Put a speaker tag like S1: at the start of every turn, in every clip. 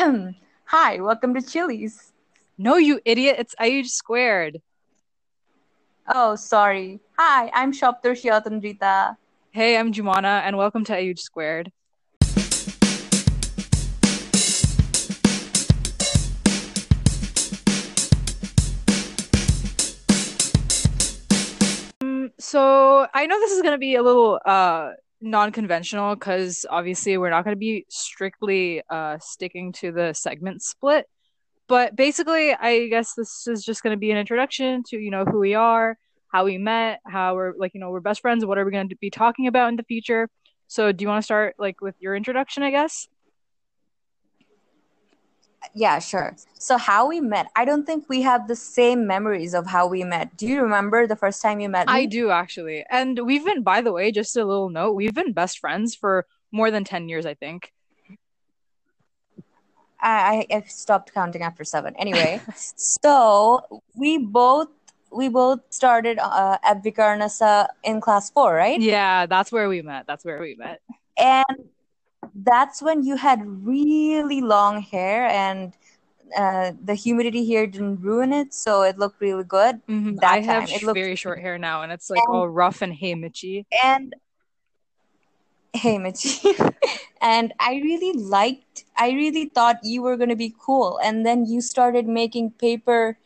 S1: Hi, welcome to Chili's.
S2: No, you idiot. It's Ayuj squared.
S1: Oh, sorry. Hi, I'm Shoptur Shiatandrita.
S2: Hey, I'm Jumana, and welcome to Ayuj squared. Um, so I know this is going to be a little uh non-conventional because obviously we're not going to be strictly uh sticking to the segment split. But basically, I guess this is just going to be an introduction to, you know, who we are, how we met, how we're like, you know, we're best friends, what are we going to be talking about in the future. So, do you want to start like with your introduction, I guess?
S1: Yeah, sure. So, how we met, I don't think we have the same memories of how we met. Do you remember the first time you met me?
S2: I do actually. And we've been, by the way, just a little note, we've been best friends for more than 10 years, I think.
S1: I, I stopped counting after seven. Anyway, so we both we both started uh, at Viqarunnisa in class four, right?
S2: Yeah, that's where we met. That's where we met.
S1: And that's when you had really long hair and uh, the humidity here didn't ruin it, so it looked really good.
S2: Mm-hmm. I have.
S1: It looked
S2: very short hair now, and it's like
S1: And-
S2: all rough and hey Mitchy.
S1: and hey Mitchie. and I really liked I really thought you were gonna be cool. And then you started making paper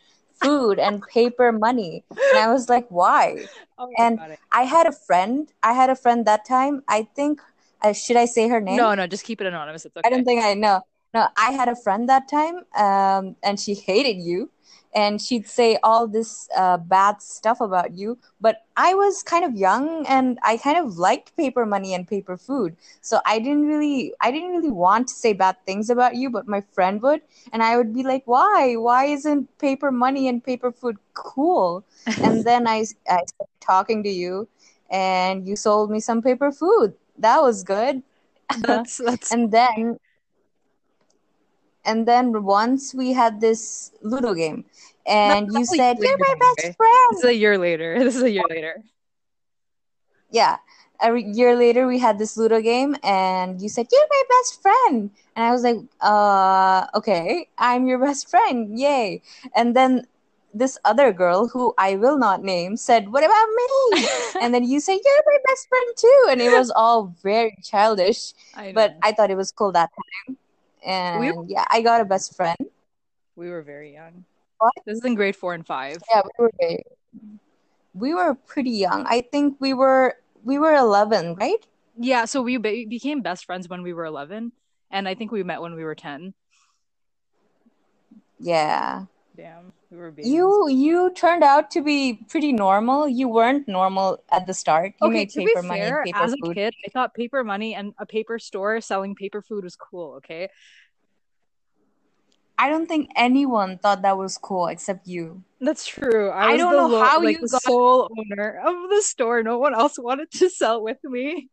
S1: food and paper money. And I was like, why?
S2: Oh
S1: And I had a friend. I had a friend that time. I think uh, should I say her name?
S2: No, no, just keep it anonymous. It's okay.
S1: I don't think I know. No, I had a friend that time, um, and she hated you, and she'd say all this uh, bad stuff about you. But I was kind of young, and I kind of liked paper money and paper food, so I didn't really, I didn't really want to say bad things about you. But my friend would, and I would be like, "Why? Why isn't paper money and paper food cool?" And then I, I started talking to you, and you sold me some paper food. That was good.
S2: that's that's
S1: and then and then once we had this ludo game and
S2: No,
S1: you said you're my best friend.
S2: This is a year later. This is a year later.
S1: yeah. A year later we had this ludo game and you said you're my best friend. And i was like uh okay. I'm your best friend. Yay. And then this other girl who i will not name said what about me and then you say, you're my best friend too and it was all very childish
S2: I
S1: but i thought it was cool that time and
S2: We-
S1: yeah i got a best friend
S2: we were very young.
S1: What?
S2: This is in grade four and five.
S1: Yeah, we were very, we were pretty young. I think we were we were 11, right?
S2: Yeah, so we be- became best friends when we were 11, and I think we met when we were 10.
S1: Yeah.
S2: Damn, we were babies.
S1: You you turned out to be pretty normal. You weren't normal at the start. You
S2: Okay,
S1: made
S2: to be
S1: paper money
S2: fair, as a kid, I thought paper money and a paper store selling paper food was cool, okay?
S1: I don't think anyone thought that was cool except you.
S2: That's true. I,
S1: I
S2: was
S1: don't
S2: the
S1: know
S2: lo-
S1: how
S2: like
S1: you
S2: the
S1: got-
S2: sole owner of the store. No one else wanted to sell with me.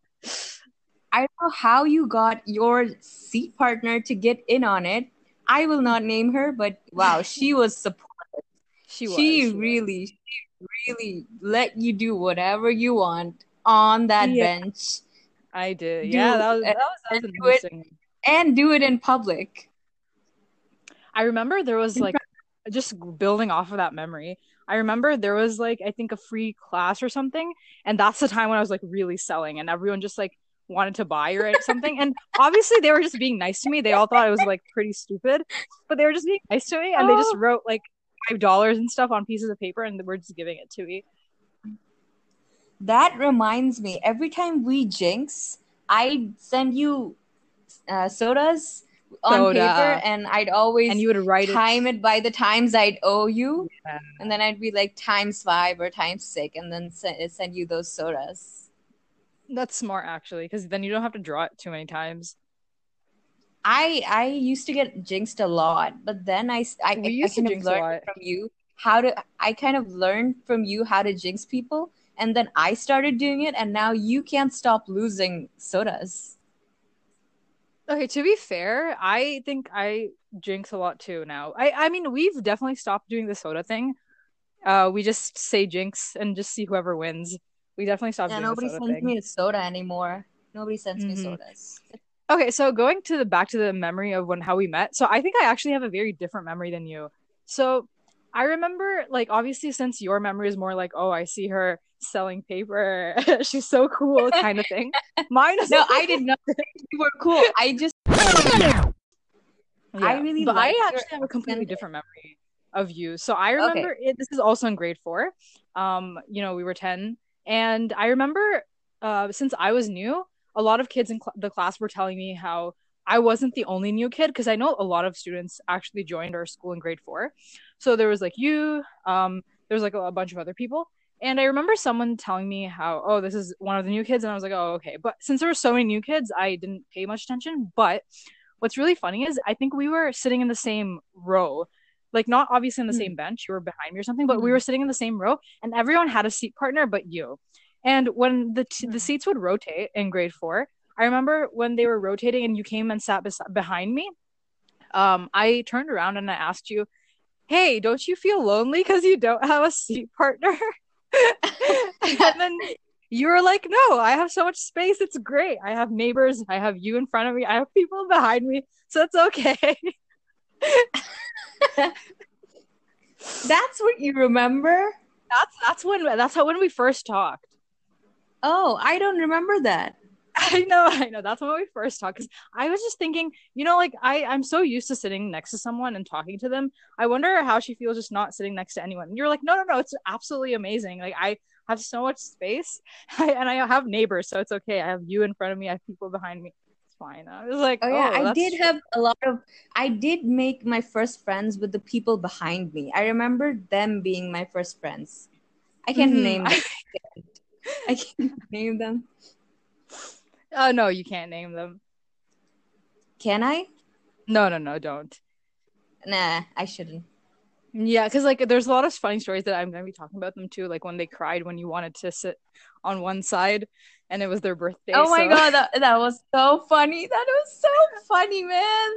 S1: I don't know how you got your seat partner to get in on it. I will not name her, but wow, she was supportive.
S2: She was.
S1: she
S2: was.
S1: really, she really let you do whatever you want on that
S2: Yeah.
S1: bench
S2: I did.
S1: do-
S2: yeah, that was that was, that was
S1: and do it- and do it in public.
S2: I remember there was like just building off of that memory. I remember there was like I think a free class or something, and that's the time when I was like really selling, and everyone just like wanted to buy or something. And obviously they were just being nice to me. They all thought it was like pretty stupid, but they were just being nice to me, and they just
S1: Oh.
S2: wrote like five dollars and stuff on pieces of paper, and we're just giving it to me.
S1: That reminds me, every time we jinx, I'd send you uh, sodas on
S2: Soda.
S1: paper, and I'd always
S2: And you would write it.
S1: time it by the times I'd owe you,
S2: Yeah.
S1: and then I'd be like times five or times six, and then send, send you those sodas.
S2: That's smart actually, because then you don't have to draw it too many times.
S1: I I used to get jinxed a lot, but then I
S2: We
S1: I
S2: used to
S1: kind of
S2: jinx a
S1: learned from you how to I kind of learned from you how to jinx people, and then I started doing it, and now you can't stop losing sodas.
S2: Okay, to be fair, I think I jinx a lot too now. I I mean, we've definitely stopped doing the soda thing. Uh, we just say jinx and just see whoever wins. We definitely stopped
S1: Yeah, nobody sends
S2: thing.
S1: me a soda anymore. Nobody sends me
S2: Mhm.
S1: sodas.
S2: Okay, so going to the back to the memory of when how we met. So I think I actually have a very different memory than you. So I remember like obviously since your memory is more like, oh, I see her selling paper. She's so cool kind of thing. Mine is
S1: No, I did not think you were cool. I just I really
S2: but I actually have a completely different memory of you. So I remember it. This is also in grade four. Um, you know, we were ten, and I remember, uh, since I was new, a lot of kids in cl- the class were telling me how I wasn't the only new kid because I know a lot of students actually joined our school in grade four. So there was like you, um, there was like a, a bunch of other people. And I remember someone telling me how, oh, this is one of the new kids. And I was like, oh, okay. But since there were so many new kids, I didn't pay much attention. But what's really funny is I think we were sitting in the same row, like not obviously in the
S1: Hmm.
S2: same bench, you were behind me or something, but we
S1: Mhm.
S2: were sitting in the same row, and everyone had a seat partner but you. And when the t- the
S1: Mhm.
S2: seats would rotate in grade four, I remember when they were rotating and you came and sat bes- behind me. Um, I turned around and I asked you, "Hey, don't you feel lonely because you don't have a seat partner?" and then you were like, "No, I have so much space. It's great. I have neighbors. I have you in front of me. I have people behind me, so it's okay."
S1: That's what you remember?
S2: that's that's when that's how when we first talked.
S1: Oh, I don't remember that.
S2: I know, I know. That's when we first talked. Because I was just thinking, you know, like I, I'm so used to sitting next to someone and talking to them. I wonder how she feels just not sitting next to anyone. And you're like, no, no, no, it's absolutely amazing. Like I have so much space, and I have neighbors, so it's okay. I have you in front of me. I have people behind me. Fine. I was like,
S1: Oh yeah, I did
S2: true.
S1: have a lot of I did make my first friends with the people behind me. I remember them being my first friends. I can't
S2: Mhm.
S1: name them. I can't name them.
S2: Oh no, you can't name them.
S1: Can I?
S2: No, no, no, don't.
S1: Nah, I shouldn't.
S2: Yeah, because like there's a lot of funny stories that I'm gonna be talking about them too. Like when they cried when you wanted to sit on one side, and it was their birthday.
S1: Oh my
S2: so-
S1: god, that, that was so funny. That was so funny, man.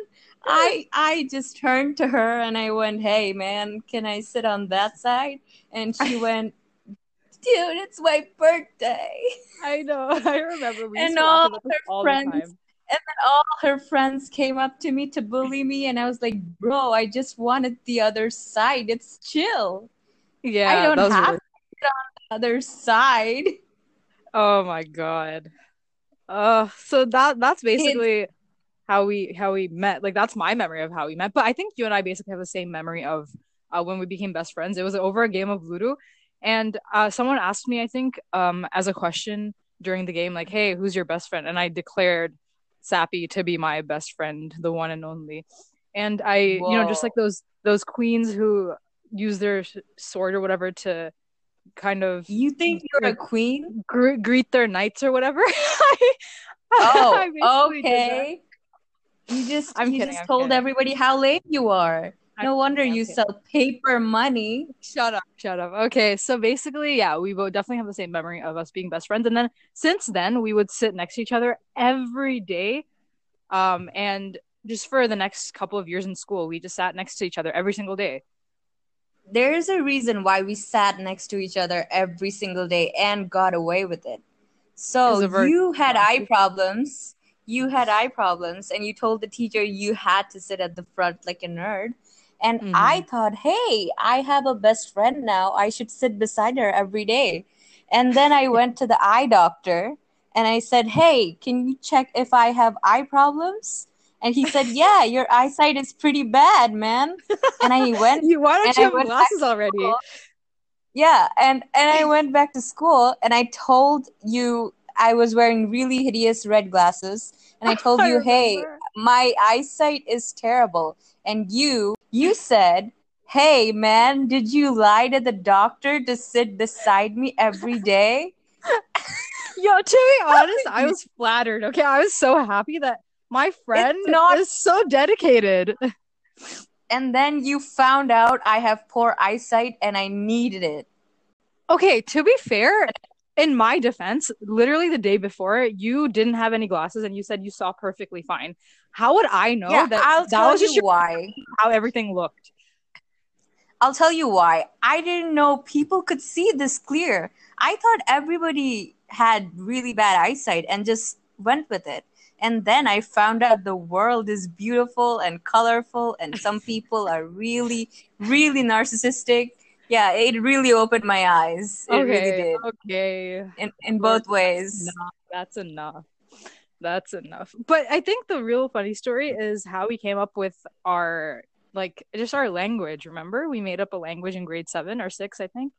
S1: I I just turned to her and I went, "Hey, man, can I sit on that side?" And she went, "Dude, it's my birthday."
S2: I know. I remember we
S1: And all her
S2: all
S1: friends. And then all her friends came up to me to bully me, and I was like, "Bro, I just wanted the other side. It's chill.
S2: Yeah,
S1: I don't have
S2: really-
S1: to sit on the other side."
S2: Oh my god. Uh, so that that's basically how we how we met. Like that's my memory of how we met. But I think you and I basically have the same memory of uh, when we became best friends. It was over a game of Ludo, and uh, someone asked me, I think, um, as a question during the game, like, "Hey, who's your best friend?" And I declared Sappy to be my best friend, the one and only. And I, you know, just like those those queens who use their sword or whatever to kind of
S1: You think you're a queen?
S2: gre- greet their knights or whatever. I,
S1: Oh,
S2: I basically did that.
S1: okay. You just
S2: I'm
S1: you
S2: kidding,
S1: just
S2: I'm
S1: told
S2: kidding.
S1: everybody how lame you are.
S2: I'm
S1: No wonder
S2: kidding,
S1: you sell paper money.
S2: Shut up, shut up. Okay, so basically, yeah, we both definitely have the same memory of us being best friends. And then since then, we would sit next to each other every day. Um, and just for the next couple of years in school, we just sat next to each other every single day.
S1: There's a reason why we sat next to each other every single day and got away with it. So you had eye problems. You had eye problems, and you told the teacher you had to sit at the front like a nerd. And
S2: Mhm.
S1: I thought, hey, I have a best friend now. I should sit beside her every day. And then I went to the eye doctor and I said, hey, can you check if I have eye problems? And he said, yeah, your eyesight is pretty bad, man. And I went
S2: You why don't you have glasses already?
S1: school. Yeah, and and I went back to school and I told you I was wearing really hideous red glasses and I told
S2: I
S1: you, "Hey, my eyesight is terrible." And you you said, "Hey, man, did you lie to the doctor to sit beside me every day?"
S2: Yo, to be honest, I was flattered. Okay, I was so happy that my friend
S1: not-
S2: is so dedicated.
S1: And then you found out I have poor eyesight and I needed it.
S2: Okay, to be fair, in my defense, literally the day before, you didn't have any glasses and you said you saw perfectly fine. How would I know
S1: yeah,
S2: that
S1: I'll
S2: that
S1: tell
S2: was
S1: you
S2: just your,
S1: why.
S2: how everything looked?
S1: I'll tell you why. I didn't know people could see this clear. I thought everybody had really bad eyesight and just went with it. And then I found out the world is beautiful and colorful, and some people are really, really narcissistic. Yeah, it really opened my eyes. It
S2: okay,
S1: really did.
S2: Okay.
S1: In, in both ways.
S2: Enough. That's enough. That's enough. But I think the real funny story is how we came up with our like just our language, remember? We made up a language in grade 7 or 6, I think.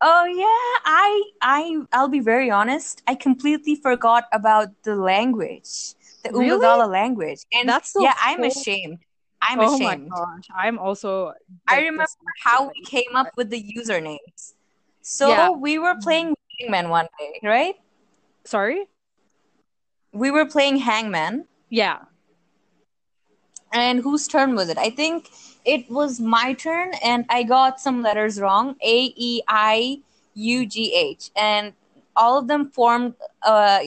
S1: Oh yeah, I I I'll be very honest. I completely forgot about the language, the
S2: Really?
S1: Language, and
S2: That's the
S1: yeah, I'm ashamed. I'm
S2: oh
S1: ashamed.
S2: my gosh. I'm also
S1: I remember how we came up with the usernames. So
S2: Yeah.
S1: we were playing Hangman one day, right?
S2: Sorry?
S1: We were playing Hangman,
S2: Yeah.
S1: and whose turn was it? I think it was my turn, and I got some letters wrong: A, E, I, U, G, H, and all of them formed uh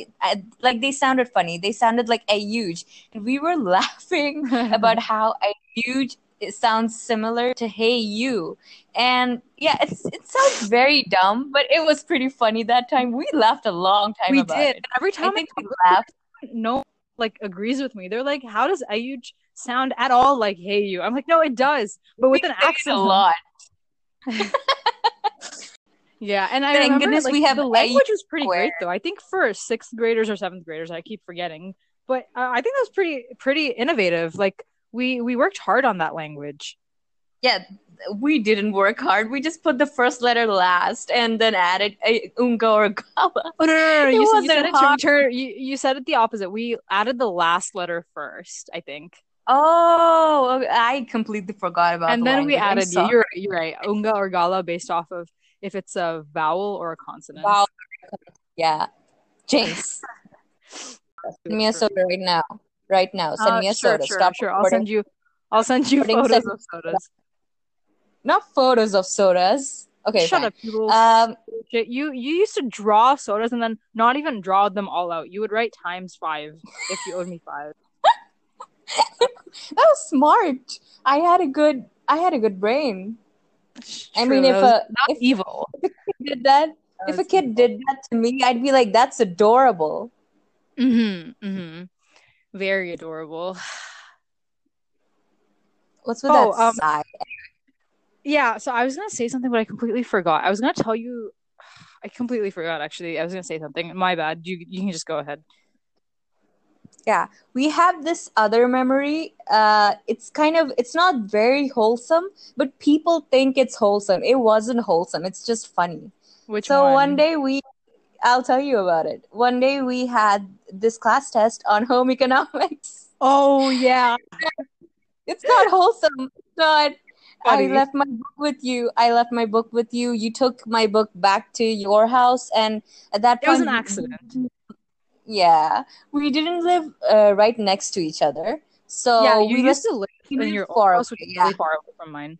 S1: like they sounded funny. They sounded like a huge, and we were laughing about how a huge it sounds similar to hey you and yeah it's, it sounds very dumb but it was pretty funny that time we laughed a long time
S2: we did.
S1: it
S2: Every
S1: i
S2: time
S1: think
S2: I
S1: we laughed
S2: no like agrees with me. They're like, how does Ayuj sound at all like hey you? I'm like, no, it does, but with an accent.
S1: a lot
S2: Yeah, and I
S1: Thank
S2: remember
S1: goodness
S2: like,
S1: we have
S2: the language was pretty
S1: Square.
S2: great though. I think for sixth graders or seventh graders, I keep forgetting, but uh, I think that was pretty pretty innovative. Like we we worked hard on that language.
S1: yeah we didn't work hard we just put the first letter last and then added a unga or gala
S2: Oh no no no! You, you said it you you said it the opposite. We added the last letter first, I think,
S1: oh i completely forgot about
S2: and
S1: the
S2: then we added. You're you're right. Unga or gala based off of if it's a vowel or a consonant.
S1: Wow. Yeah. James, send me a soda right now. Right now. Send
S2: Uh,
S1: me a
S2: sure,
S1: soda.
S2: sure,
S1: Stop
S2: sure. I'll send you. I'll send you photos
S1: send-
S2: of sodas.
S1: Not photos of sodas. Okay,
S2: Shut
S1: fine.
S2: up, little
S1: Um.
S2: You you used to draw sodas and then not even draw them all out. You would write times five if you owed me five.
S1: That was smart. I had a good. I had a good brain. I mean, if a
S2: not
S1: if
S2: evil.
S1: a kid did that,
S2: That
S1: if a kid
S2: evil.
S1: did that to me, I'd be like, "That's adorable."
S2: Mm-hmm. Mm-hmm. Very adorable.
S1: What's with
S2: Oh,
S1: that
S2: um,
S1: sigh?
S2: Yeah, so I was gonna say something, but I completely forgot. I was gonna tell you. I completely forgot. Actually, I was gonna say something. My bad. You you can just go ahead.
S1: Yeah, we have this other memory. Uh, it's kind of it's not very wholesome, but people think it's wholesome. It wasn't wholesome. It's just funny.
S2: Which
S1: so
S2: one?
S1: one day we, I'll tell you about it. One day we had this class test on home economics.
S2: Oh yeah.
S1: It's not wholesome. It's not. I left my book with you. I left my book with you. You took my book back to your house, and at that
S2: It
S1: point,
S2: was an accident.
S1: Yeah, we didn't live uh, right next to each other, so
S2: yeah, you
S1: we
S2: used to live in your
S1: far
S2: house, which is
S1: yeah.
S2: really far away from mine.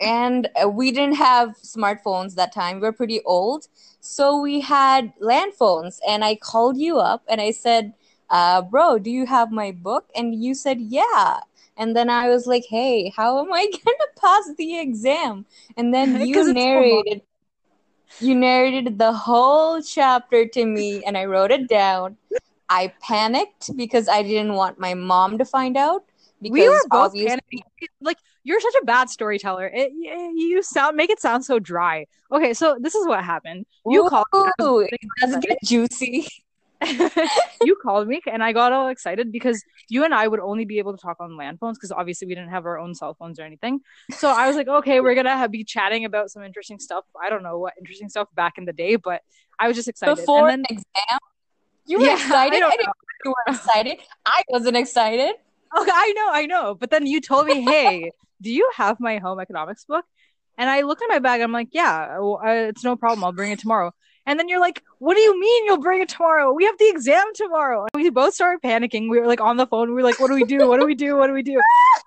S1: and uh, we didn't have smartphones that time. We are pretty old, so we had land phones. And I called you up and I said, uh, "Bro, do you have my book?" And you said, "Yeah." And then I was like, "Hey, how am I gonna pass the exam?" And then you narrated, you narrated the whole chapter to me, and I wrote it down. I panicked because I didn't want my mom to find out. Because
S2: we were both panicking. Like you're such a bad storyteller. It, you sound make it sound so dry. Okay, so this is what happened. You called. me, I was
S1: Ooh, it doesn't get juicy.
S2: you called me and I got all excited because you and I would only be able to talk on land phones because obviously we didn't have our own cell phones or anything. So I was like, okay, we're gonna have, be chatting about some interesting stuff. I don't know what interesting stuff back in the day, but I was just excited.
S1: Before
S2: and then
S1: exam, you were
S2: Yeah,
S1: excited.
S2: I
S1: I,
S2: don't
S1: didn't know you were excited. I wasn't excited.
S2: Okay, I know, I know. But then you told me, hey, do you have my home economics book? And I looked at my bag. I'm like, yeah, well, uh, it's no problem. I'll bring it tomorrow. And then you're like, what do you mean you'll bring it tomorrow? We have the exam tomorrow. And we both started panicking. We were like on the phone. We were like, what do we do? What do we do? What do we do?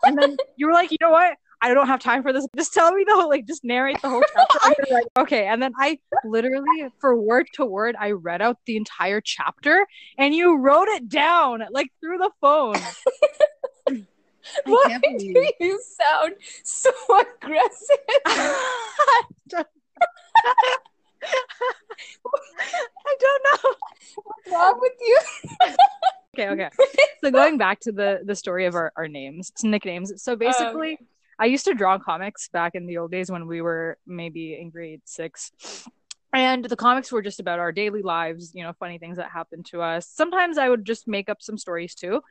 S2: And then you were like, you know what? I don't have time for this. Just tell me the whole, like, just narrate the whole chapter. And like, okay. And then I literally, for word to word, I read out the entire chapter and you wrote it down, like, through the phone.
S1: Why do you sound so aggressive?
S2: I don't know.
S1: What's wrong with you?
S2: Okay, okay. so going back to the the story of our, our names, nicknames. So basically, um, I used to draw comics back in the old days when we were maybe in grade six. And the comics were just about our daily lives, you know, funny things that happened to us. Sometimes I would just make up some stories too.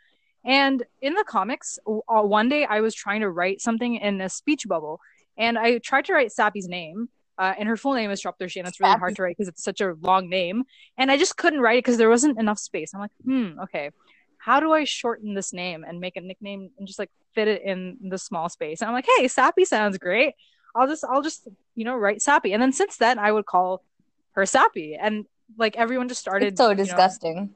S2: And in the comics, uh, one day I was trying to write something in a speech bubble, and I tried to write Sappy's name, uh, and her full name is Shoptershi, and it's really hard to write because it's such a long name. And I just couldn't write it because there wasn't enough space. I'm like, hmm, okay, how do I shorten this name and make a nickname and just like fit it in the small space? And I'm like, hey, Sappy sounds great. I'll just, I'll just, you know, write Sappy. And then since then, I would call her Sappy, and like everyone just started.
S1: It's so disgusting. Know,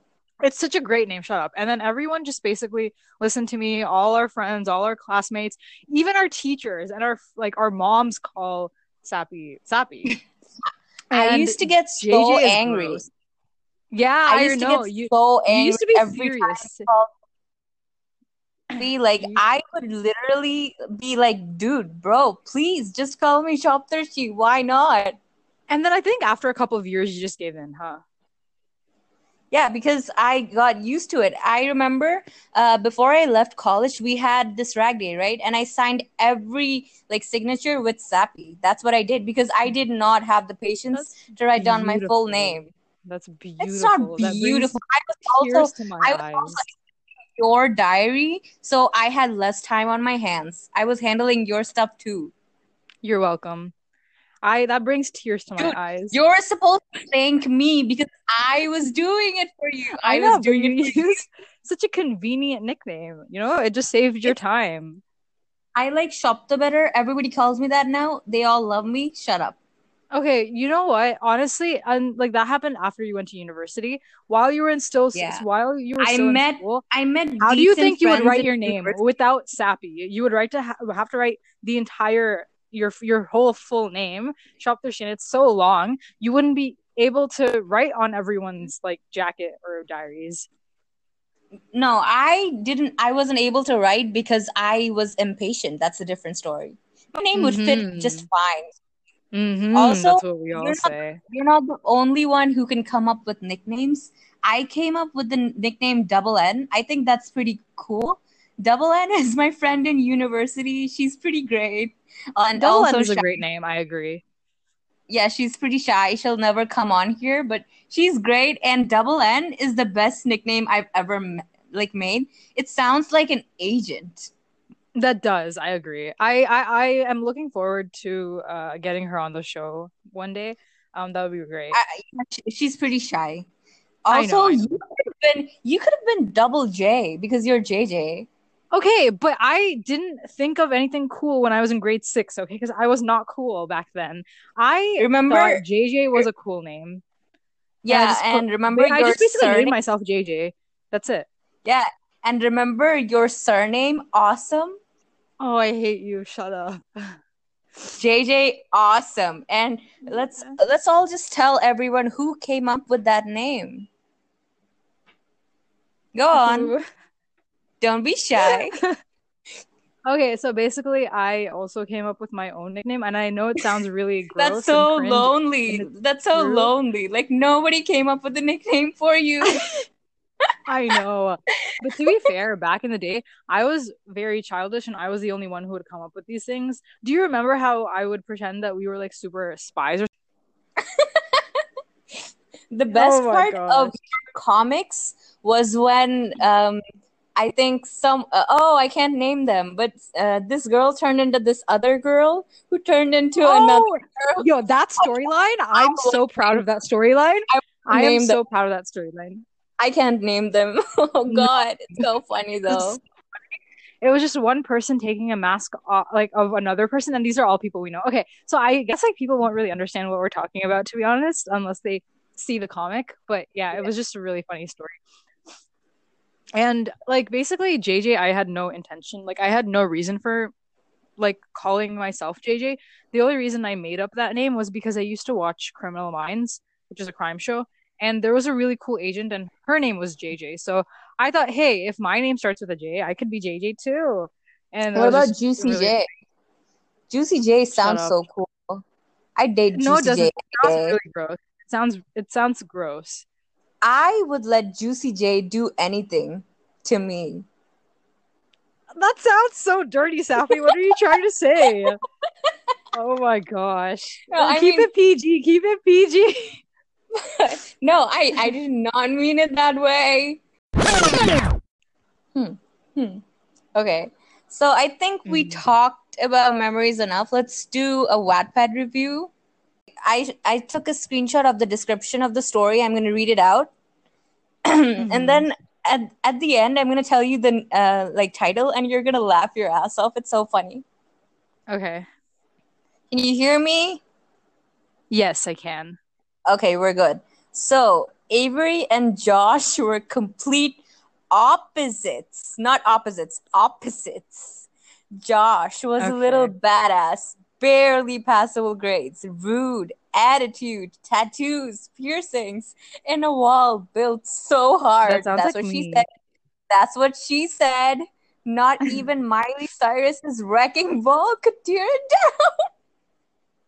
S2: it's such a great name shut up and then everyone just basically listened to me all our friends all our classmates even our teachers and our like our moms call sappy sappy.
S1: I used to get so JJ angry.
S2: yeah i used I know. to get you, so angry you used to be every furious
S1: be like i would literally be like dude bro please just call me shop thirsty. Why not?
S2: And then i think after a couple of years you just gave in huh
S1: yeah, because I got used to it. I remember uh, before I left college, we had this rag day, right? And I signed every like signature with Sappy. That's what I did because I did not have the patience That's to write beautiful. down my full name.
S2: That's beautiful.
S1: It's not beautiful. I was also, I was also your diary, so I had less time on my hands. I was handling your stuff too.
S2: You're welcome. I that brings tears to my Dude, eyes.
S1: You're supposed to thank me because I was doing it for you. I, I know, was doing
S2: it for you. Such a convenient nickname. You know, it just saved your time.
S1: I like shop the better. Everybody calls me that now. They all love me. Shut up.
S2: Okay, you know what? Honestly, and like that happened after you went to university. While you were in still, yeah. while you were I
S1: met,
S2: school,
S1: I met.
S2: How do you think you would write your name university? without Sappy? You would write to ha- have to write the entire your your whole full name, Shop Shin, it's so long, you wouldn't be able to write on everyone's like jacket or diaries.
S1: No, I didn't. I wasn't able to write because I was impatient. That's a different story. My name mm-hmm. would fit mm-hmm. just fine.
S2: Mm-hmm. Also, that's what we all
S1: you're
S2: say.
S1: Not, you're not the only one who can come up with nicknames. I came up with the nickname Double N. I think that's pretty cool. Double N is my friend in university. She's pretty great.
S2: And Double also N is a great name. I agree.
S1: Yeah, she's pretty shy. She'll never come on here, but she's great. And Double N is the best nickname I've ever like made. It sounds like an agent.
S2: That does. I agree. I I, I am looking forward to uh, getting her on the show one day. Um, that would be great.
S1: I, she's pretty shy. Also, I know, know. you could have been you could have been Double J because you're JJ.
S2: Okay, but I didn't think of anything cool when I was in grade six, okay? Because I was not cool back then. I remember JJ was a cool name.
S1: Yeah, and, and remember
S2: I just basically surname? named myself JJ. That's it.
S1: Yeah, and remember your surname, awesome.
S2: Oh, I hate you. Shut up.
S1: JJ, awesome. And let's let's all just tell everyone who came up with that name. Go on. Don't be shy.
S2: okay, so basically, I also came up with my own nickname, and I know it sounds really gross.
S1: That's so lonely. That's so true. lonely. Like nobody came up with a nickname for you.
S2: I know. But to be fair, back in the day, I was very childish and I was the only one who would come up with these things. Do you remember how I would pretend that we were like super spies or
S1: The best oh part gosh. of comics was when um I think some uh, oh I can't name them, but uh, this girl turned into this other girl who turned into oh, another girl.
S2: Yo, that storyline! I'm so proud of that storyline. I, I am so proud of that storyline.
S1: I can't name them. oh God, it's so funny though.
S2: It was just one person taking a mask off, like of another person, and these are all people we know. Okay, so I guess like people won't really understand what we're talking about, to be honest, unless they see the comic. But yeah, yeah. it was just a really funny story and like basically jj i had no intention like i had no reason for like calling myself jj the only reason i made up that name was because i used to watch criminal minds which is a crime show and there was a really cool agent and her name was jj so i thought hey if my name starts with a j i could be jj too. And
S1: what about juicy really j? juicy j sounds so cool. I date juicy no it doesn't
S2: j. it sounds really gross. It sounds it sounds gross
S1: I would let Juicy J do anything to me.
S2: That sounds so dirty, Safi. What are you trying to say? oh my gosh.
S1: No,
S2: keep
S1: mean-
S2: it PG. Keep it PG.
S1: no, I, I did not mean it that way. Hmm. Hmm. Okay. So I think we
S2: Mhm.
S1: talked about memories enough. Let's do a Wattpad review. I I took a screenshot of the description of the story. I'm going to read it out,
S2: Mhm.
S1: and then at at the end, I'm going to tell you the uh, like title, and you're going to laugh your ass off. It's so funny.
S2: Okay.
S1: Can you hear me?
S2: Yes, I can.
S1: Okay, we're good. So Avery and Josh were complete opposites. Not opposites, opposites. Josh was a little badass, barely passable grades, rude, attitude, tattoos, piercings, and a wall built so hard.
S2: That
S1: That's
S2: like
S1: what she said. That's what she said. Not even Miley Cyrus's wrecking ball could tear it down.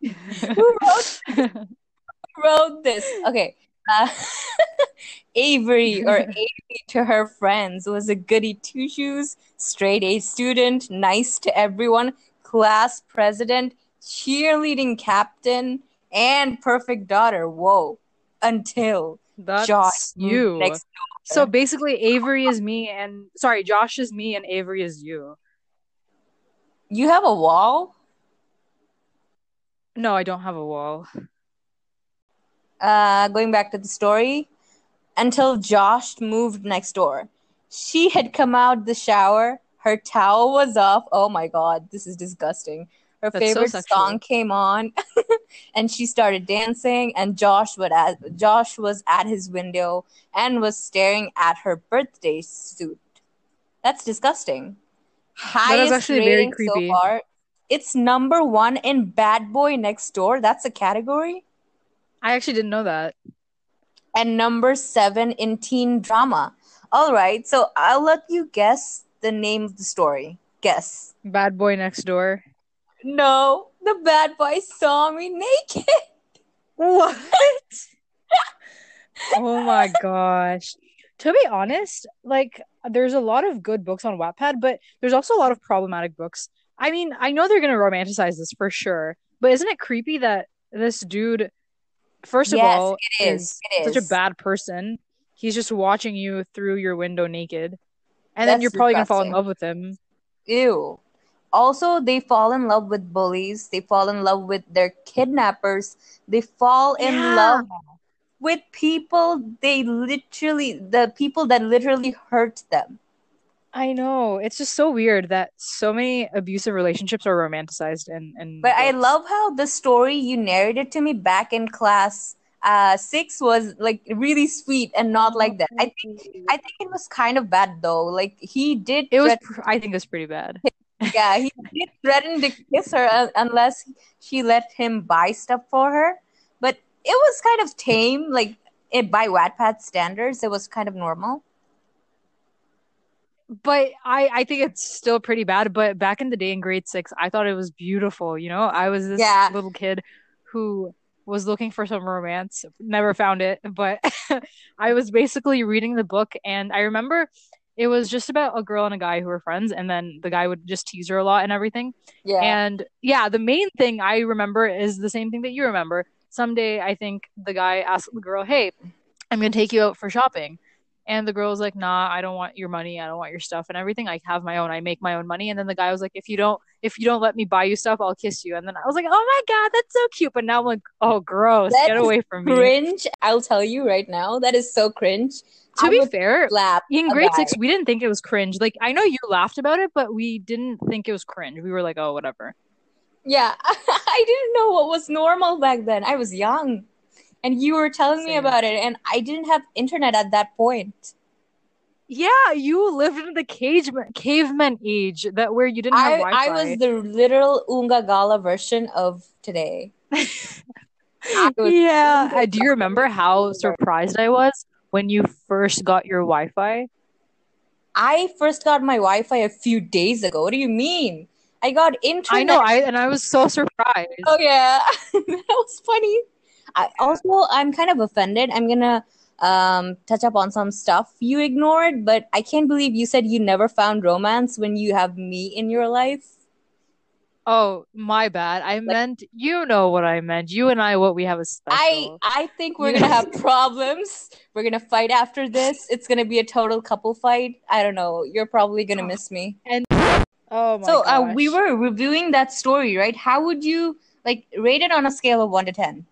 S1: Who wrote wrote this? Okay. Uh, Avery or Avery to her friends was a goody two shoes, straight A student, nice to everyone, class president, cheerleading captain, and perfect daughter. Whoa. Until
S2: That's
S1: Josh
S2: you.
S1: next
S2: So basically, Avery is me, and sorry, Josh is me, and Avery is you.
S1: you have a wall?
S2: No, I don't have a wall.
S1: uh, going back to the story, until Josh moved next door. She had come out the shower. Her towel was off. Oh my god, this is disgusting. Her
S2: That's
S1: favorite
S2: sexual.
S1: song came on, and she started dancing. And Josh would at Josh was at his window and was staring at her birthday suit. That's disgusting. Highest
S2: actually very
S1: rating
S2: creepy.
S1: so far. It's number one in Bad Boy Next Door. That's a category
S2: I actually didn't know that.
S1: and number seven in teen drama. All right, so I'll let you guess the name of the story. Guess.
S2: Bad boy next door.
S1: No, the bad boy saw me naked.
S2: What? oh my gosh. To be honest, like there's a lot of good books on Wattpad, but there's also a lot of problematic books. I mean, I know they're gonna romanticize this for sure, but isn't it creepy that this dude, first of
S1: Yes,
S2: all,
S1: It is. It is
S2: such a bad person? He's just watching you through your window naked, and then you're probably gonna fall in love with him.
S1: Ew. Also, they fall in love with bullies. They fall in love with their kidnappers. They fall in
S2: Yeah.
S1: love with people they literally, the people that literally hurt them.
S2: I know. It's just so weird that so many abusive relationships are romanticized and in
S1: But I love how the story you narrated to me back in class uh six was like really sweet and not like that. I think I think it was kind of bad though. Like he did
S2: It was, pr- I think it was pretty bad.
S1: Yeah, he did threaten to kiss her un- unless she let him buy stuff for her. But it was kind of tame, like it, by Wattpad standards, it was kind of normal.
S2: But I, I think it's still pretty bad. But back in the day in grade six, I thought it was beautiful. You know, I was this
S1: Yeah.
S2: little kid who was looking for some romance, never found it. But I was basically reading the book, and I remember it was just about a girl and a guy who were friends, and then the guy would just tease her a lot and everything.
S1: Yeah,
S2: And yeah, the main thing I remember is the same thing that you remember. Someday, I think the guy asked the girl, Hey, I'm going to take you out for shopping. And the girl was like, Nah, I don't want your money. I don't want your stuff and everything. I have my own. I make my own money. And then the guy was like, If you don't, if you don't let me buy you stuff, I'll kiss you. And then I was like, Oh my God, that's so cute. But now I'm like, Oh, gross.
S1: That
S2: Get away from me.
S1: cringe. I'll tell you right now, that is so cringe.
S2: To
S1: I
S2: be fair,
S1: slap
S2: in grade six, we didn't think it was cringe. Like, I know you laughed about it, but we didn't think it was cringe. We were like, Oh, whatever.
S1: Yeah, I didn't know what was normal back then. I was young, and you were telling me about it, and I didn't have internet at that point.
S2: Yeah, you lived in the caveman caveman age that where you didn't have
S1: I,
S2: Wi-Fi.
S1: I was the literal Unga Gala version of today.
S2: Yeah. Uh, do you remember how surprised I was when you first got your Wi-Fi?
S1: I first got my Wi-Fi a few days ago. What do you mean? I got internet.
S2: I know, I and I was so surprised.
S1: Oh yeah, that was funny. I also I'm kind of offended. I'm gonna um, touch up on some stuff you ignored. But I can't believe you said you never found romance when you have me in your life.
S2: Oh, my bad. I meant you know what I meant. You and I, what we have a special.
S1: I I think we're gonna have problems. We're gonna fight after this. It's gonna be a total couple fight. I don't know. You're probably gonna miss me.
S2: And Oh my
S1: so uh, we were reviewing that story, right? How would you like rate it on a scale of one to ten?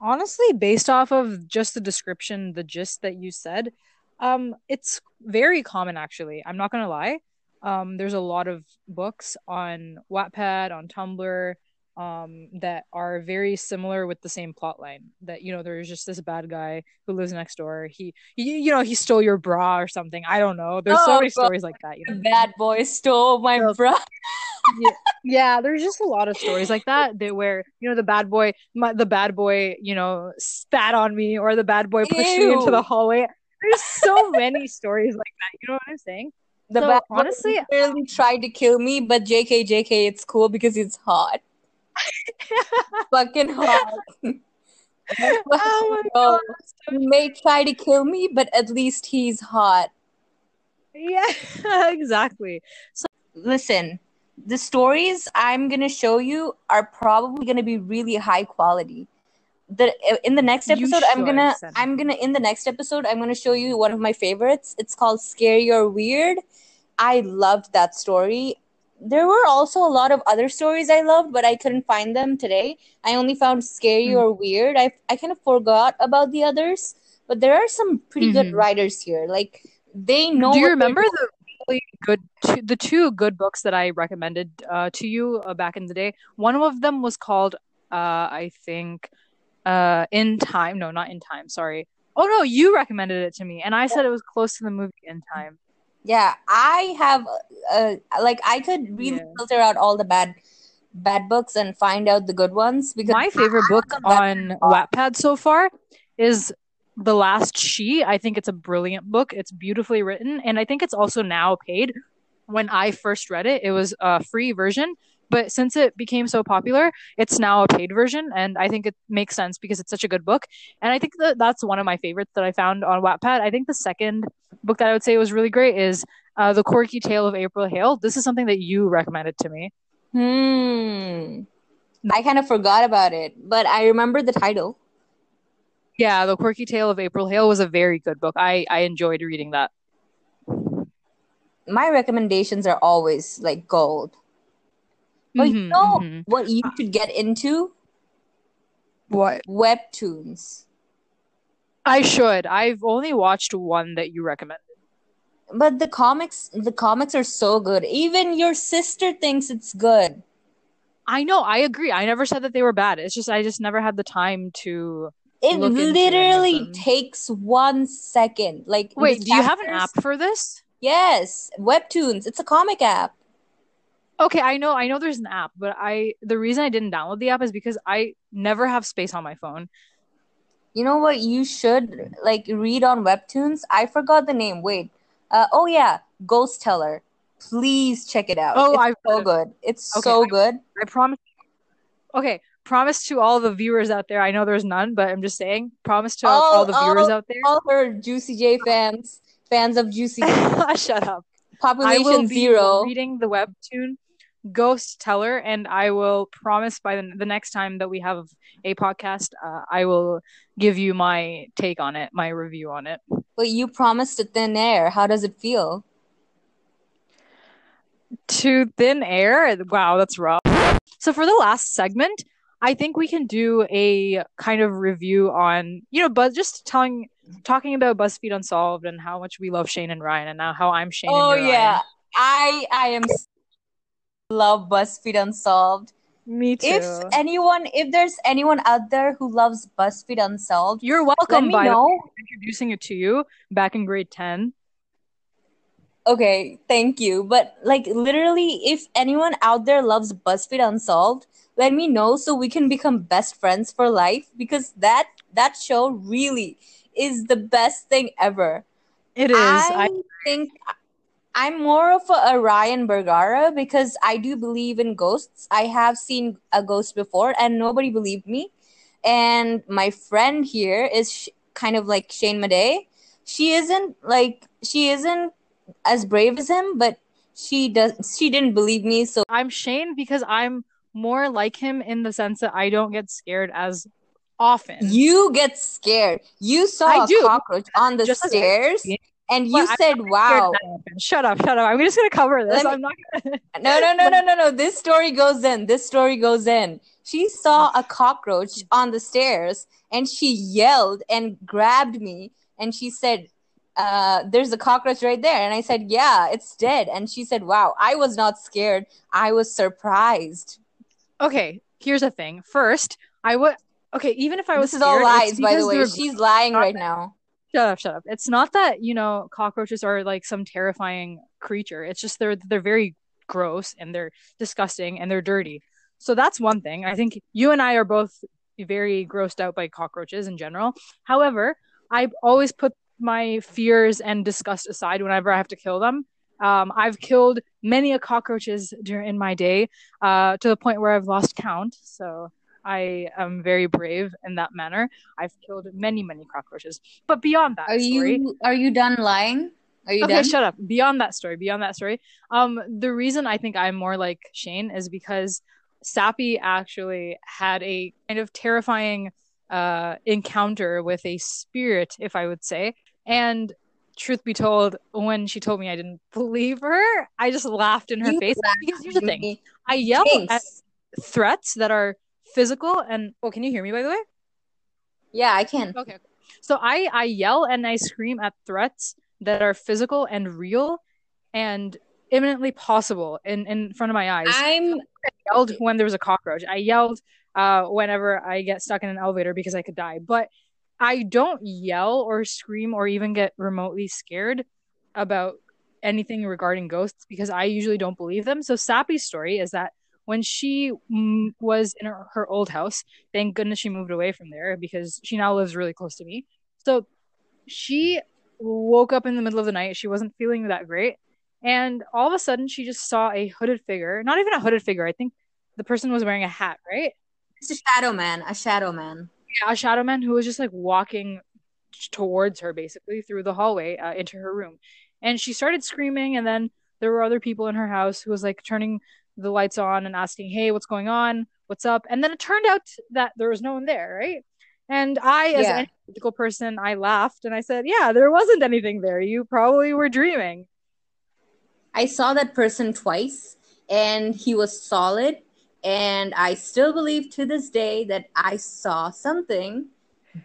S2: Honestly, based off of just the description, the gist that you said, um, it's very common actually. I'm not gonna lie. Um, there's a lot of books on Wattpad, on Tumblr, um, that are very similar with the same plot line. That, you know, there's just this bad guy who lives next door. He, you, you know, he stole your bra or something. I don't know. There's so
S1: Oh,
S2: many
S1: God.
S2: stories like that, you know.
S1: The bad boy stole my bra.
S2: Yeah there's just a lot of stories like that that where you know the bad boy my, the bad boy you know spat on me or the bad boy pushed me into the hallway there's so many stories like that you know what i'm saying
S1: The
S2: So, honestly-
S1: literally tried to kill me, but JK, JK, it's cool because it's hot. Fucking hot.
S2: oh my god
S1: he may try to kill me, but at least he's hot.
S2: yeah exactly So
S1: Listen, the stories I'm gonna show you are probably gonna be really high quality. The in the next episode, I'm gonna. I'm gonna in the next episode I'm gonna show you one of my favorites. It's called Scary or Weird. I loved that story. There were also a lot of other stories I loved, but I couldn't find them today. I only found Scary
S2: Hmm.
S1: or Weird. I I kind of forgot about the others, but there are some pretty good
S2: Mhm.
S1: writers here. Like they know.
S2: do you remember the really good two, the two good books that i recommended uh, to you uh, back in the day. One of them was called uh, i think uh, in time. No not in time. Sorry. Oh no you recommended it to me and i said it was close to the movie in time.
S1: Yeah, I have uh like I could really
S2: Yeah.
S1: filter out all the bad bad books and find out the good ones because
S2: my favorite book
S1: want them that-
S2: on wattpad so far is the last she i think it's a brilliant book. It's beautifully written and i think it's also now paid. When i first read it it was a free version but since it became so popular it's now a paid version and i think it makes sense because it's such a good book. And i think that that's one of my favorites that i found on wattpad. I think the second book that i would say was really great is uh, the quirky tale of april hale. This is something that you recommended to me.
S1: Hmm. I kind of forgot about it, but I remember the title.
S2: Yeah the quirky tale of april hale was a very good book i i enjoyed reading that
S1: My recommendations are always like gold. But you
S2: Mhm,
S1: know
S2: mhm.
S1: what you should get into?
S2: What?
S1: Webtoons.
S2: I should. I've only watched one that you recommended.
S1: But the comics the comics are so good. Even your sister thinks it's good.
S2: I know, I agree. I never said that they were bad. It's just I just never had the time to
S1: It
S2: Look into any of
S1: literally takes one second. Like
S2: Wait, do you have an app for this?
S1: Yes, Webtoons. It's a comic app.
S2: Okay, I know, I know there's an app, but I the reason I didn't download the app is because I never have space on my phone.
S1: You know what you should like read on Webtoons? I forgot the name. Wait. Uh, oh yeah, Ghost Teller. Please check it out.
S2: Oh,
S1: it's
S2: I've
S1: so good. It's
S2: Okay,
S1: so
S2: I-
S1: good.
S2: I promise. Okay, promise to all the viewers out there. I know there's none, but I'm just saying. Promise to all,
S1: All-
S2: the viewers
S1: all-
S2: out there.
S1: All her Juicy J fans, fans of Juicy J,
S2: Shut up. I
S1: population
S2: will be
S1: zero.
S2: reading the webtoon Ghost Teller, and I will promise by the, the next time that we have a podcast, uh, I will give you my take on it, my review on it.
S1: But you promised a thin air. How does it feel?
S2: To thin air, wow, that's rough. So for the last segment, I think we can do a kind of review on, you know, but just telling, talking about BuzzFeed Unsolved and how much we love Shane and Ryan, and now how I'm Shane.
S1: Oh
S2: and
S1: yeah,
S2: Ryan.
S1: I I am love BuzzFeed Unsolved.
S2: me too.
S1: If anyone, if there's anyone out there who loves BuzzFeed Unsolved,
S2: You're welcome.
S1: let me
S2: By the way,
S1: know.
S2: introducing it to you back in grade ten.
S1: Okay, thank you. But like literally, if anyone out there loves BuzzFeed Unsolved, let me know so we can become best friends for life because that that show really is the best thing ever.
S2: It is.
S1: I,
S2: I,
S1: think I'm more of a, Ryan Bergara because I do believe in ghosts. I have seen a ghost before and nobody believed me. And my friend here is sh- kind of like Shane Madej. She isn't like she isn't as brave as him, but she does she didn't believe me, so
S2: I'm Shane because I'm more like him in the sense that I don't get scared as often.
S1: you get scared. You saw
S2: I
S1: a
S2: do.
S1: cockroach on the
S2: Just-
S1: stairs and you
S2: But
S1: said, Wow.
S2: Shut up, shut up. I'm just gonna cover this.
S1: Me-
S2: I'm not gonna
S1: No, no, no, no, no, no. This story goes in. This story goes in. She saw a cockroach on the stairs and she yelled and grabbed me and she said, uh, there's a cockroach right there. And I said, Yeah, it's dead. And she said, Wow, I was not scared. I was surprised.
S2: Okay, here's the thing. First, I would okay, even if I was
S1: This is all
S2: scared, it's
S1: lies, by the way. She's lying right now.
S2: Shut up, shut up. It's not that, you know, cockroaches are like some terrifying creature. It's just they're they're very gross and they're disgusting and they're dirty. So that's one thing. I think you and I are both very grossed out by cockroaches in general. However, I always put my fears and disgust aside whenever I have to kill them. Um, I've killed many a cockroaches during in my day, uh, to the point where I've lost count. So I am very brave in that manner. I've killed many, many cockroaches. But beyond that
S1: Are
S2: story,
S1: you are you done lying? Are you
S2: okay,
S1: done?
S2: shut up. Beyond that story, beyond that story, um, the reason I think I'm more like Shane is because Sappy actually had a kind of terrifying uh encounter with a spirit, if I would say. And truth be told, when she told me I didn't believe her, I just laughed in her
S1: You
S2: face. Because here's the thing. I yell
S1: Jinx.
S2: at threats that are physical and oh, can you hear me by the way?
S1: Yeah, I can.
S2: Okay. So I I yell and I scream at threats that are physical and real and imminently possible in in front of my eyes.
S1: I'm
S2: I yelled when there was a cockroach. I yelled uh whenever I get stuck in an elevator because I could die. But I don't yell or scream or even get remotely scared about anything regarding ghosts because I usually don't believe them. So Sappy's story is that when she mm, was in her, her old house, thank goodness she moved away from there because she now lives really close to me. So she woke up in the middle of the night. She wasn't feeling that great. And all of a sudden, she just saw a hooded figure. Not even a hooded figure. I think the person was wearing a hat, right?
S1: it's a shadow man, a shadow man.
S2: Yeah, a shadow man who was just like walking towards her basically through the hallway uh, into her room. And she started screaming. And then there were other people in her house who was like turning the lights on and asking, Hey, what's going on? What's up? And then it turned out that there was no one there, right? And I, as
S1: Yeah.
S2: an analytical person, I laughed and I said, Yeah, there wasn't anything there. You probably were dreaming.
S1: I saw that person twice and he was solid. And I still believe to this day that I saw something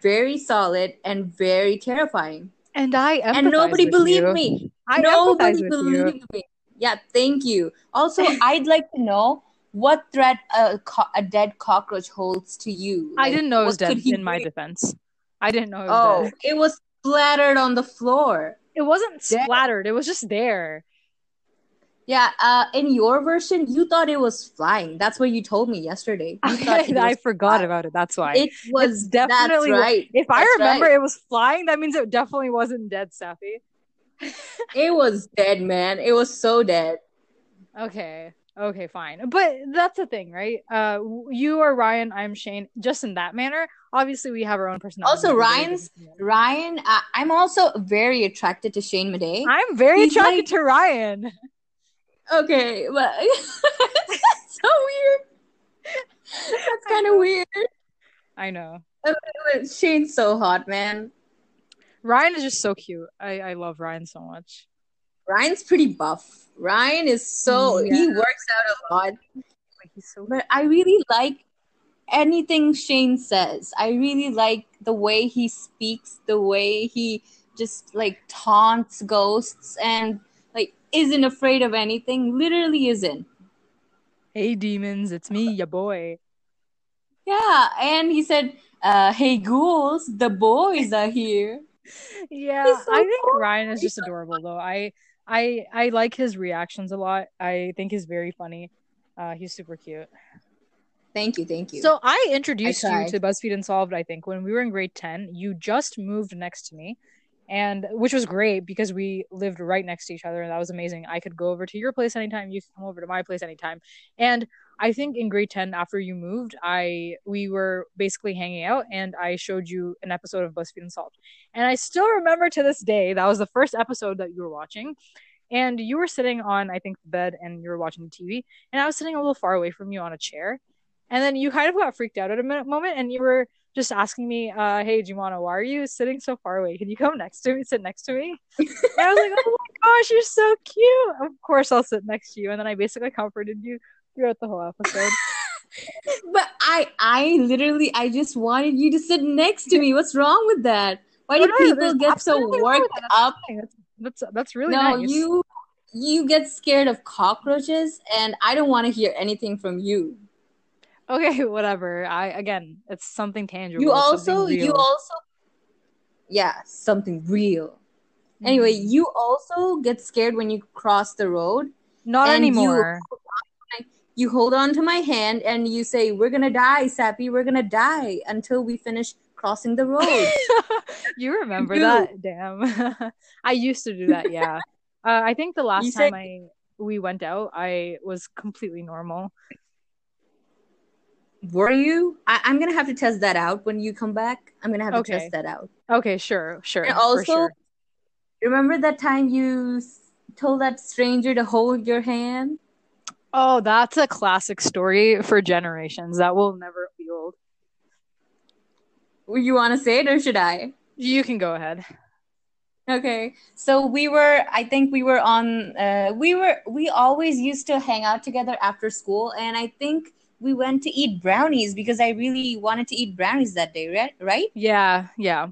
S1: very solid and very terrifying.
S2: And I
S1: and nobody believed
S2: you.
S1: me.
S2: I
S1: nobody
S2: with you.
S1: believed me. Yeah, thank you. Also, I'd like to know what threat a, co- a dead cockroach holds to you.
S2: I didn't know it was dead in my defense. I didn't know it was
S1: Oh,
S2: dead.
S1: it was splattered on the floor.
S2: It wasn't
S1: Dead.
S2: splattered. It was just there.
S1: Yeah, uh, in your version, you thought it was flying. That's what you told me yesterday.
S2: Okay, I forgot
S1: flying.
S2: about it. That's why.
S1: It was
S2: It's definitely-
S1: right.
S2: if I remember
S1: right.
S2: it was flying, that means it definitely wasn't dead, Sappy.
S1: It was dead, man. It was so dead.
S2: Okay. Okay, fine. But that's the thing, right? Uh you are Ryan, I'm Shane, just in that manner. Obviously we have our own personalities.
S1: Also, Ryan's- Ryan, uh, I'm also very attracted to Shane Madej.
S2: I'm very
S1: He's
S2: attracted
S1: like-
S2: to Ryan.
S1: Okay, but that's so weird. That's kind of weird.
S2: I know.
S1: But Shane's so hot, man.
S2: Ryan is just so cute. I, I love Ryan so much.
S1: Ryan's pretty buff. Ryan is so
S2: Yeah.
S1: he works out a lot.
S2: He's so
S1: But I really like anything Shane says. I really like the way he speaks, the way he just like taunts ghosts and isn't afraid of anything. Literally isn't.
S2: Hey demons, it's me, your boy.
S1: Yeah, and he said, uh, "Hey ghouls, the boys are here."
S2: Yeah,
S1: so
S2: I think
S1: cool.
S2: Ryan is just adorable though. I I I like his reactions a lot. I think he's very funny. Uh he's super cute.
S1: Thank you, thank you.
S2: So I introduced
S1: I
S2: you to BuzzFeed Unsolved, I think, when we were in grade 10. You just moved next to me. And which was great because we lived right next to each other and that was amazing. I could go over to your place anytime you could come over to my place anytime. And i think in grade 10 after you moved i we were basically hanging out and i showed you an episode of buzzfeed unsolved and i still remember to this day that was the first episode that you were watching. And you were sitting on i think the bed and you were watching the tv and i was sitting a little far away from you on a chair. And then you kind of got freaked out at a moment and you were just asking me, uh, hey, Jumana, why are you sitting so far away? Can you come next to me, sit next to me? and I was like, oh my gosh, you're so cute. Of course I'll sit next to you. And then I basically comforted you throughout the whole episode.
S1: but I I literally I just wanted you to sit next to me. What's wrong with that? Why do people get so worked up?
S2: That's, that's that's really
S1: no,
S2: nice.
S1: you you get scared of cockroaches and I don't want to hear anything from you.
S2: Okay, whatever. I again, it's something tangible.
S1: You also you also yeah, something real. Mm-hmm. Anyway, you also get scared when you cross the road.
S2: Not anymore.
S1: You, you hold on to my hand and you say, "We're gonna die, Sappy. We're gonna die until we finish crossing the road."
S2: you remember you that? Damn. I used to do that. Yeah. uh, I think the last you time said- I we went out, I was completely normal
S1: were you? I, am gonna have to test that out when you come back. I'm gonna have to test that out.
S2: Okay, sure, sure.
S1: And also,
S2: sure.
S1: remember that time you told that stranger to hold your hand?
S2: Oh, that's a classic story for generations. That will never be old.
S1: You want to say it or should I?
S2: You can go ahead.
S1: Okay. So we were I think we were on uh we were we always used to hang out together after school and I think we went to eat brownies because I really wanted to eat brownies that day, right? Right?
S2: Yeah, yeah.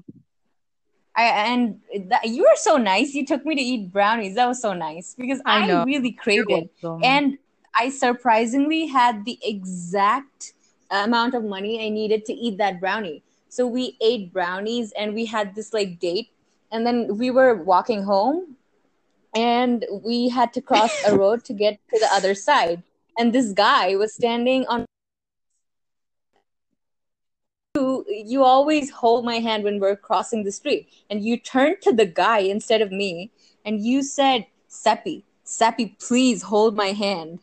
S1: I and that, you were so nice. You took me to eat brownies. That was so nice because I, I really craved it, and I surprisingly had the exact amount of money I needed to eat that brownie. So we ate brownies, and we had this like date, and then we were walking home, and we had to cross a road to get to the other side and this guy was standing on you, you always hold my hand when we're crossing the street. And you turned to the guy instead of me and you said seppi seppi please hold my hand.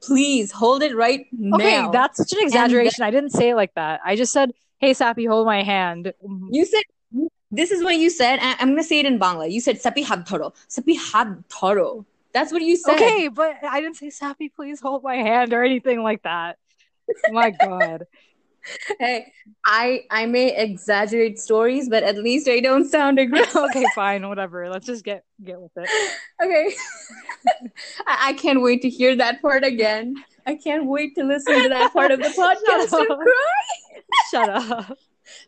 S1: Please hold it right
S2: okay,
S1: now.
S2: that's such an exaggeration. Then, i didn't say it like that. I just said hey seppi hold my hand.
S1: You said this is what you said i'm gonna say it in bangla. You said seppi had thoro. Seppi had thoro that's what you said.
S2: Okay, but I didn't say Sappy, please hold my hand or anything like that. my God.
S1: Hey, I I may exaggerate stories, but at least I don't sound aggressive.
S2: okay, fine, whatever. Let's just get get with it.
S1: Okay. I, I can't wait to hear that part again. I can't wait to listen to that part of the podcast and cry.
S2: Shut up.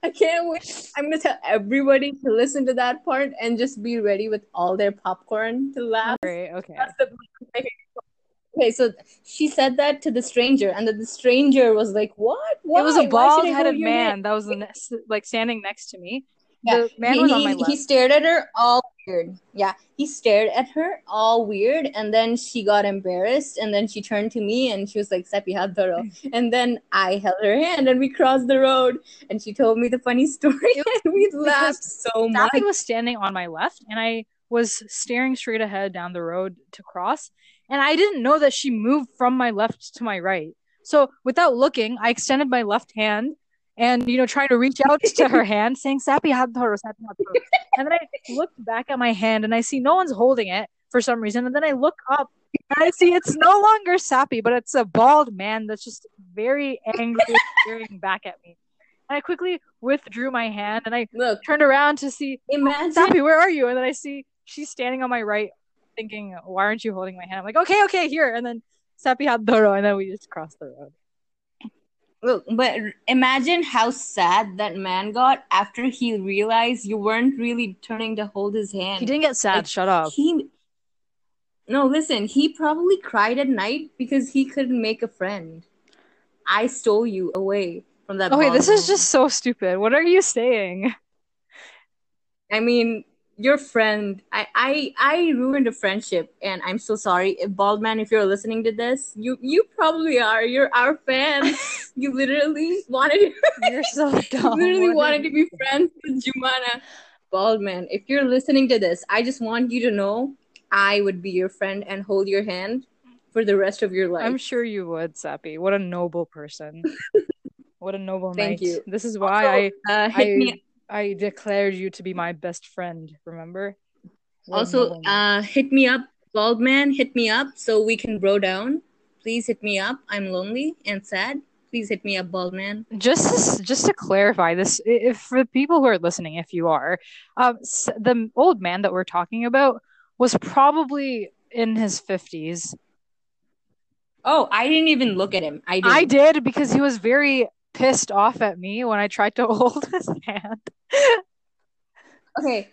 S1: I can't wait. I'm gonna tell everybody to listen to that part and just be ready with all their popcorn to laugh.
S2: Okay.
S1: okay, so she said that to the stranger, and then the stranger was like, "What? Why?
S2: It was a bald-headed man that was like standing next to me.
S1: Yeah, the man he, was on my left. He stared at her all weird. Yeah, he stared at her all weird, and then she got embarrassed, and then she turned to me and she was like, "Sepi hadaro," and then I held her hand and we crossed the road, and she told me the funny story, and we laughed so much.
S2: Sappy was standing on my left, and I was staring straight ahead down the road to cross, and I didn't know that she moved from my left to my right. So without looking, I extended my left hand and you know trying to reach out to her hand saying sappy hadharo sappy and then i looked back at my hand and i see no one's holding it for some reason and then i look up and i see it's no longer sappy but it's a bald man that's just very angry staring back at me. And i quickly withdrew my hand and i look. turned around to see oh, imagine sappy where are you? And then i see she's standing on my right thinking why aren't you holding my hand? I'm like okay okay here. And then sappy hadharo and then we just crossed the road
S1: Look, but imagine how sad that man got after he realized you weren't really turning to hold his hand.
S2: He didn't get sad. Like, Shut up.
S1: He. No, listen. He probably cried at night because he couldn't make a friend. I stole you away from that.
S2: Okay, this is just so stupid. What are you saying?
S1: I mean, your friend I, I i ruined a friendship and i'm so sorry baldman if you're listening to this you you probably are you're our fan you literally wanted to
S2: you're so dumb
S1: you literally wanted to be friends with jumana bald man, if you're listening to this, I just want you to know I would be your friend and hold your hand for the rest of your life.
S2: I'm sure you would, Sappy. What a noble person. what a noble
S1: Thank
S2: knight.
S1: you.
S2: This is why
S1: Also,
S2: I
S1: uh, hit
S2: I
S1: me
S2: I declared you to be my best friend, remember? What
S1: also uh hit me up, bald man, hit me up so we can bro down. Please hit me up. I'm lonely and sad. Please hit me up, bald man.
S2: just to, just to clarify this if for the people who are listening if you are um the old man that we're talking about was probably in his 50s
S1: Oh, I didn't even look at him. I did.
S2: i did because he was very pissed off at me when i tried to hold his hand
S1: Okay.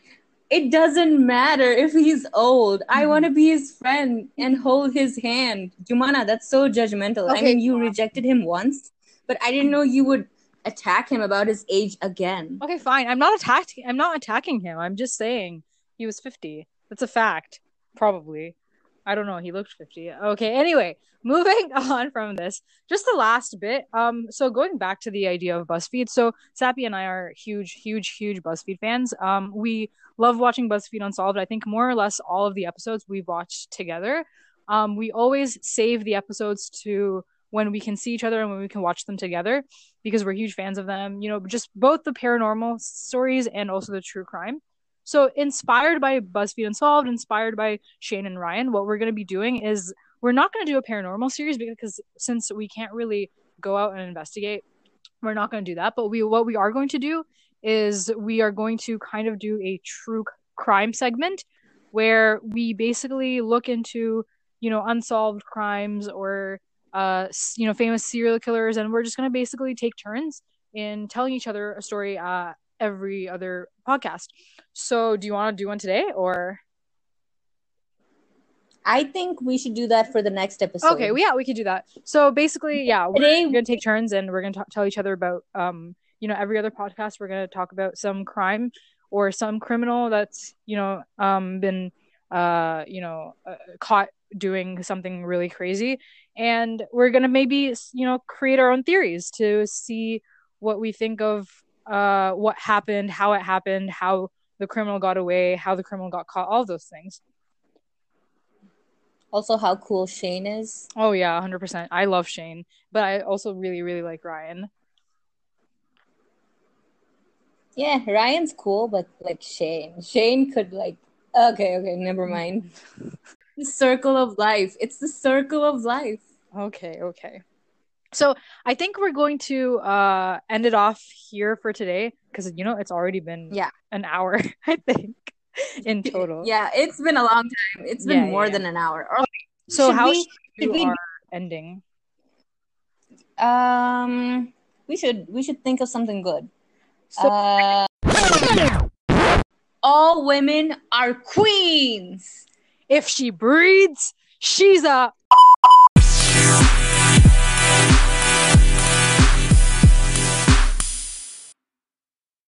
S1: It doesn't matter if he's old. I
S2: Mhm.
S1: want to be his friend and hold his hand. Jumana, that's so judgmental. I
S2: Okay.
S1: mean, you rejected him once, but I didn't know you would attack him about his age again.
S2: okay fine i'm not attacking i'm not attacking him i'm just saying he was 50 that's a fact probably i don't know. He looked 50 okay anyway moving on from this just the last bit. Um so going back to the idea of buzzfeed so sappy and i are huge huge huge buzzfeed fans. Um we love watching buzzfeed unsolved. I think more or less all of the episodes we've watched together. Um we always save the episodes to when we can see each other and when we can watch them together because we're huge fans of them you know just both the paranormal stories and also the true crime so inspired by buzzfeed unsolved inspired by shane and ryan what we're going to be doing is we're not going to do a paranormal series because since we can't really go out and investigate we're not going to do that. But we what we are going to do is we are going to kind of do a true crime segment where we basically look into you know unsolved crimes or uh you know famous serial killers and we're just going to basically take turns in telling each other a story uh every other podcast. So do you want to do one today or?
S1: I think we should do that for the next episode.
S2: okay well, yeah we could do that. So basically yeah we're
S1: Today,
S2: gonna take turns and we're gonna t- tell each other about um you know every other podcast we're gonna talk about some crime or some criminal that's you know um been uh you know uh, caught doing something really crazy. And we're gonna maybe you know create our own theories to see what we think of uh what happened how it happened how the criminal got away how the criminal got caught all those things
S1: also how cool Shane is.
S2: Oh yeah, hundred percent. I love Shane, but I also really, really like Ryan.
S1: Yeah, Ryan's cool, but like Shane. Shane could like okay, okay, never mind. the circle of life. It's the circle of life.
S2: Okay, okay. So I think we're going to uh end it off here for today because you know it's already been
S1: Yeah.
S2: an hour, I think, in total.
S1: Yeah, it's been a long time. It's been
S2: Yeah,
S1: more
S2: yeah.
S1: than an hour. Or
S2: So
S1: Should
S2: how
S1: we-
S2: should
S1: we-
S2: ending?
S1: um we should we should think of something good.
S2: So
S1: Uh, all women are queens.
S2: if she breeds, she's a